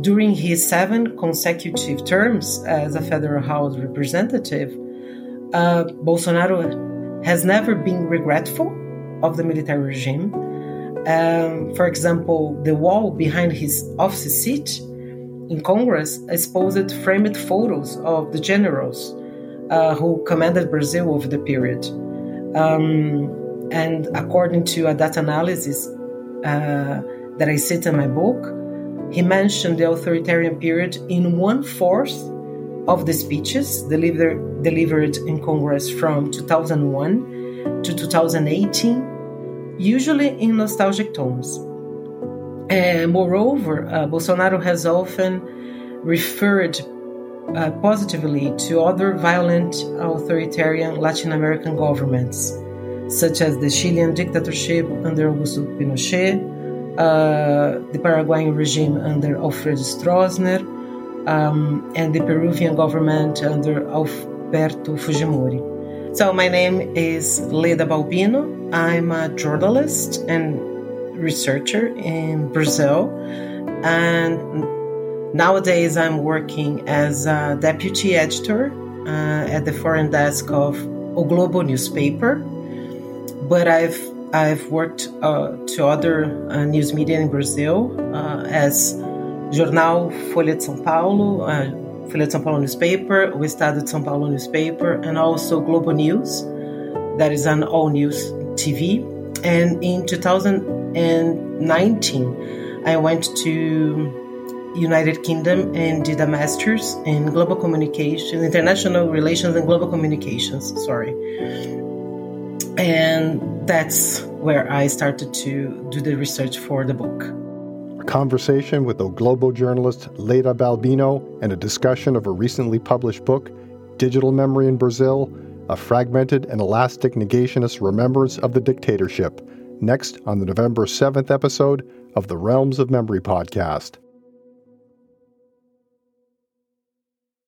during his seven consecutive terms as a federal House representative, uh, Bolsonaro has never been regretful of the military regime. Um, for example, the wall behind his office seat in Congress exposed framed photos of the generals uh, who commanded Brazil over the period. Um, and according to a data analysis uh, that I cite in my book, he mentioned the authoritarian period in one fourth of the speeches delivered, delivered in Congress from 2001 to 2018, usually in nostalgic tones. And moreover, uh, Bolsonaro has often referred uh, positively to other violent authoritarian Latin American governments, such as the Chilean dictatorship under Augusto Pinochet, uh, the Paraguayan regime under Alfredo Stroessner, um, and the Peruvian government under Alberto Fujimori. So, my name is Leda Balbino. I'm a journalist and researcher in Brazil, and Nowadays, I'm working as a deputy editor uh, at the foreign desk of O Globo newspaper, but I've I've worked uh, to other uh, news media in Brazil uh, as Jornal Folha de São Paulo, uh, Folha de São Paulo newspaper, O Estado de São Paulo newspaper, and also Globo News, that is an all news TV. And in 2019, I went to United Kingdom and did a master's in global communication, international relations and global communications. Sorry. And that's where I started to do the research for the book. A conversation with global journalist Leda Balbino and a discussion of her recently published book, Digital Memory in Brazil A Fragmented and Elastic Negationist Remembrance of the Dictatorship. Next on the November 7th episode of the Realms of Memory podcast.